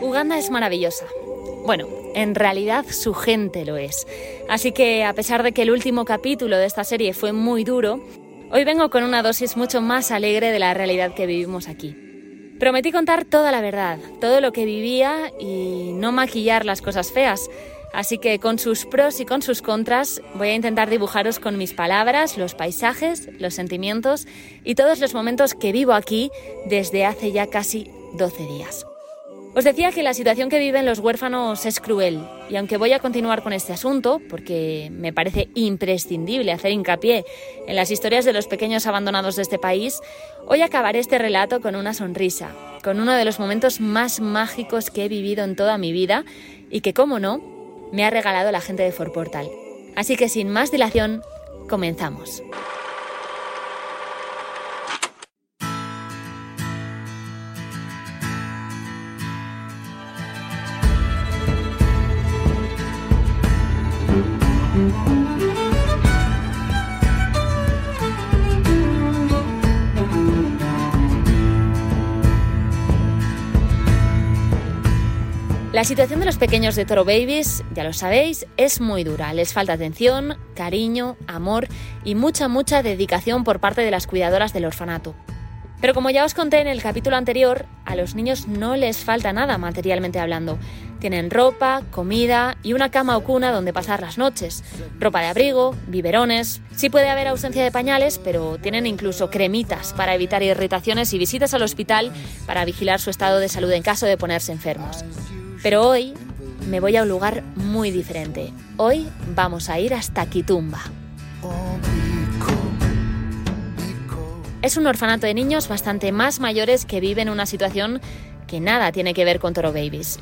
Uganda es maravillosa. Bueno, en realidad su gente lo es. Así que a pesar de que el último capítulo de esta serie fue muy duro, hoy vengo con una dosis mucho más alegre de la realidad que vivimos aquí. Prometí contar toda la verdad, todo lo que vivía y no maquillar las cosas feas. Así que con sus pros y con sus contras voy a intentar dibujaros con mis palabras los paisajes, los sentimientos y todos los momentos que vivo aquí desde hace ya casi 12 días. Os decía que la situación que viven los huérfanos es cruel y aunque voy a continuar con este asunto, porque me parece imprescindible hacer hincapié en las historias de los pequeños abandonados de este país, hoy acabaré este relato con una sonrisa, con uno de los momentos más mágicos que he vivido en toda mi vida y que, como no, me ha regalado la gente de Forportal. Así que sin más dilación, comenzamos. La situación de los pequeños de Toro Babies, ya lo sabéis, es muy dura. Les falta atención, cariño, amor y mucha, mucha dedicación por parte de las cuidadoras del orfanato. Pero como ya os conté en el capítulo anterior, a los niños no les falta nada materialmente hablando. Tienen ropa, comida y una cama o cuna donde pasar las noches, ropa de abrigo, biberones. Sí puede haber ausencia de pañales, pero tienen incluso cremitas para evitar irritaciones y visitas al hospital para vigilar su estado de salud en caso de ponerse enfermos. Pero hoy me voy a un lugar muy diferente. Hoy vamos a ir hasta Kitumba. Es un orfanato de niños bastante más mayores que viven una situación que nada tiene que ver con Toro Babies.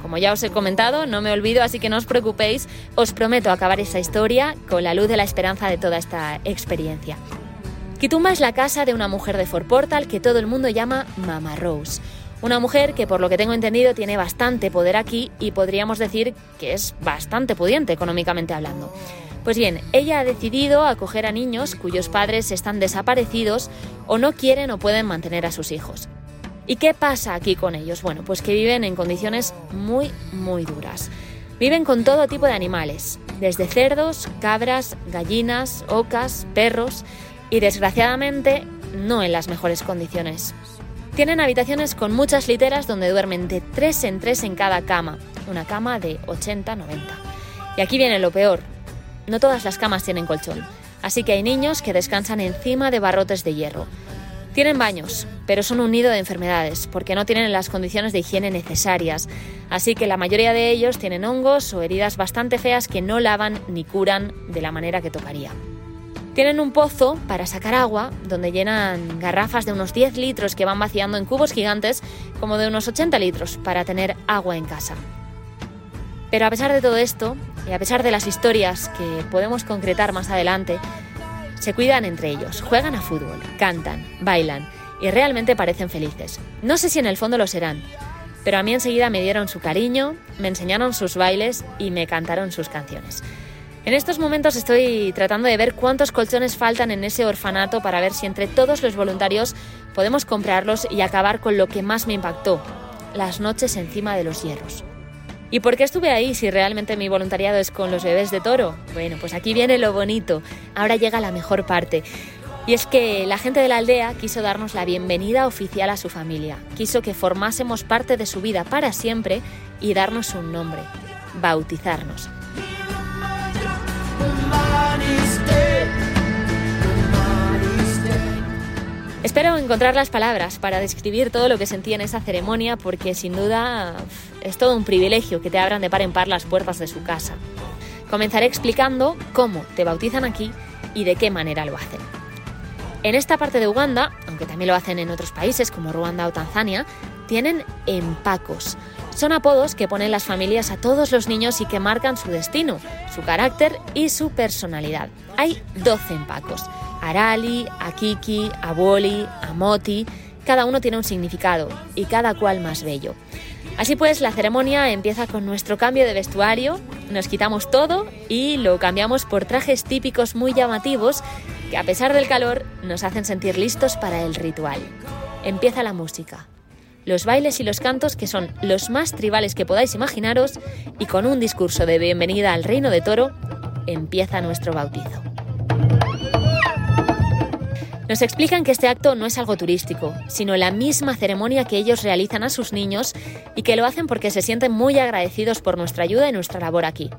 Como ya os he comentado, no me olvido, así que no os preocupéis, os prometo acabar esta historia con la luz de la esperanza de toda esta experiencia. Kitumba es la casa de una mujer de Fort Portal que todo el mundo llama Mama Rose una mujer que por lo que tengo entendido tiene bastante poder aquí y podríamos decir que es bastante pudiente económicamente hablando. Pues bien, ella ha decidido acoger a niños cuyos padres están desaparecidos o no quieren o pueden mantener a sus hijos. ¿Y qué pasa aquí con ellos? Bueno, pues que viven en condiciones muy, muy duras. Viven con todo tipo de animales, desde cerdos, cabras, gallinas, ocas, perros y desgraciadamente no en las mejores condiciones. Tienen habitaciones con muchas literas donde duermen de tres en tres en cada cama, una cama de 80-90. Y aquí viene lo peor, no todas las camas tienen colchón, así que hay niños que descansan encima de barrotes de hierro. Tienen baños, pero son un nido de enfermedades, porque no tienen las condiciones de higiene necesarias, así que la mayoría de ellos tienen hongos o heridas bastante feas que no lavan ni curan de la manera que tocaría. Tienen un pozo para sacar agua, donde llenan garrafas de unos 10 litros que van vaciando en cubos gigantes, como de unos 80 litros, para tener agua en casa. Pero a pesar de todo esto, y a pesar de las historias que podemos concretar más adelante, se cuidan entre ellos, juegan a fútbol, cantan, bailan y realmente parecen felices. No sé si en el fondo lo serán, pero a mí enseguida me dieron su cariño, me enseñaron sus bailes y me cantaron sus canciones. En estos momentos estoy tratando de ver cuántos colchones faltan en ese orfanato para ver si entre todos los voluntarios podemos comprarlos y acabar con lo que más me impactó, las noches encima de los hierros. ¿Y por qué estuve ahí si realmente mi voluntariado es con los bebés de toro? Bueno, pues aquí viene lo bonito. Ahora llega la mejor parte. Y es que la gente de la aldea quiso darnos la bienvenida oficial a su familia. Quiso que formásemos parte de su vida para siempre y darnos un nombre, bautizarnos. Espero encontrar las palabras para describir todo lo que sentí en esa ceremonia porque sin duda es todo un privilegio que te abran de par en par las puertas de su casa. Comenzaré explicando cómo te bautizan aquí y de qué manera lo hacen. En esta parte de Uganda, aunque también lo hacen en otros países como Ruanda o Tanzania, tienen empacos. Son apodos que ponen las familias a todos los niños y que marcan su destino, su carácter y su personalidad. Hay 12 empacos. Arali, Akiki, Aboli, Amoti, cada uno tiene un significado y cada cual más bello. Así pues, la ceremonia empieza con nuestro cambio de vestuario, nos quitamos todo y lo cambiamos por trajes típicos muy llamativos que a pesar del calor nos hacen sentir listos para el ritual. Empieza la música, los bailes y los cantos que son los más tribales que podáis imaginaros y con un discurso de bienvenida al reino de Toro empieza nuestro bautizo. Nos explican que este acto no es algo turístico, sino la misma ceremonia que ellos realizan a sus niños y que lo hacen porque se sienten muy agradecidos por nuestra ayuda y nuestra labor aquí.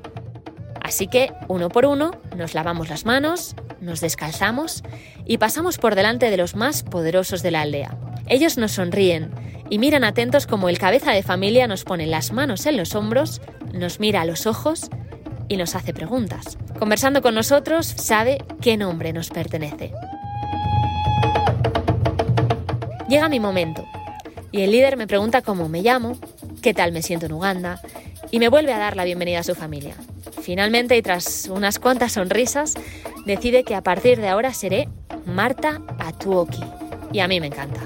Así que, uno por uno, nos lavamos las manos, nos descalzamos y pasamos por delante de los más poderosos de la aldea. Ellos nos sonríen y miran atentos como el cabeza de familia nos pone las manos en los hombros, nos mira a los ojos y nos hace preguntas. Conversando con nosotros, sabe qué nombre nos pertenece. Llega mi momento y el líder me pregunta cómo me llamo, qué tal me siento en Uganda y me vuelve a dar la bienvenida a su familia. Finalmente, y tras unas cuantas sonrisas, decide que a partir de ahora seré Marta Atuoki. Y a mí me encanta.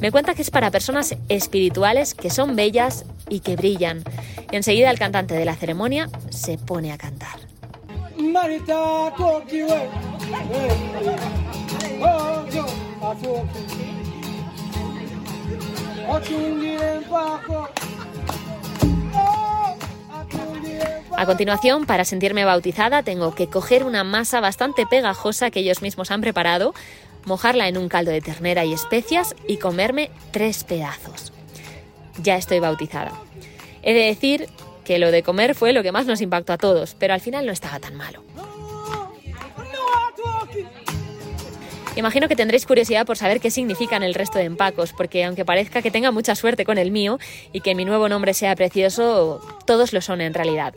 Me cuenta que es para personas espirituales que son bellas y que brillan. Y enseguida el cantante de la ceremonia se pone a cantar. A continuación, para sentirme bautizada, tengo que coger una masa bastante pegajosa que ellos mismos han preparado, mojarla en un caldo de ternera y especias y comerme tres pedazos. Ya estoy bautizada. He de decir que lo de comer fue lo que más nos impactó a todos, pero al final no estaba tan malo. Imagino que tendréis curiosidad por saber qué significan el resto de empacos, porque aunque parezca que tenga mucha suerte con el mío y que mi nuevo nombre sea precioso, todos lo son en realidad.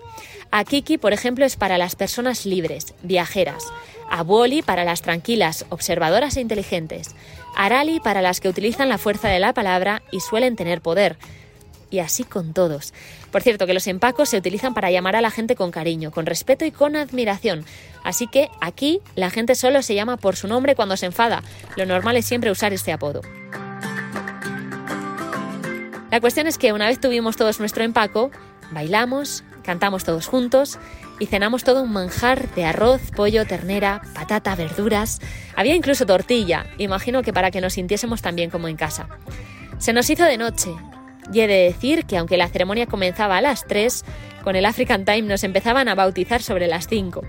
Akiki, por ejemplo, es para las personas libres, viajeras. Abuoli para las tranquilas, observadoras e inteligentes. Arali para las que utilizan la fuerza de la palabra y suelen tener poder y así con todos. Por cierto, que los empacos se utilizan para llamar a la gente con cariño, con respeto y con admiración. Así que aquí la gente solo se llama por su nombre cuando se enfada. Lo normal es siempre usar este apodo. La cuestión es que una vez tuvimos todos nuestro empaco, bailamos, cantamos todos juntos y cenamos todo un manjar de arroz, pollo, ternera, patata, verduras. Había incluso tortilla, imagino que para que nos sintiésemos tan bien como en casa. Se nos hizo de noche y he de decir que aunque la ceremonia comenzaba a las 3, con el African Time nos empezaban a bautizar sobre las 5.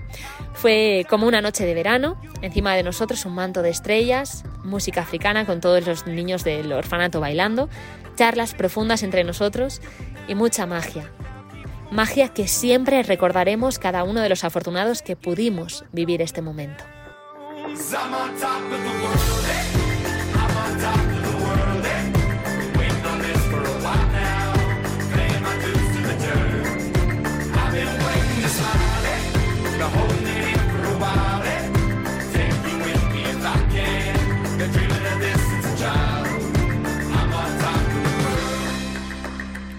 Fue como una noche de verano, encima de nosotros un manto de estrellas, música africana con todos los niños del orfanato bailando, charlas profundas entre nosotros y mucha magia. Magia que siempre recordaremos cada uno de los afortunados que pudimos vivir este momento.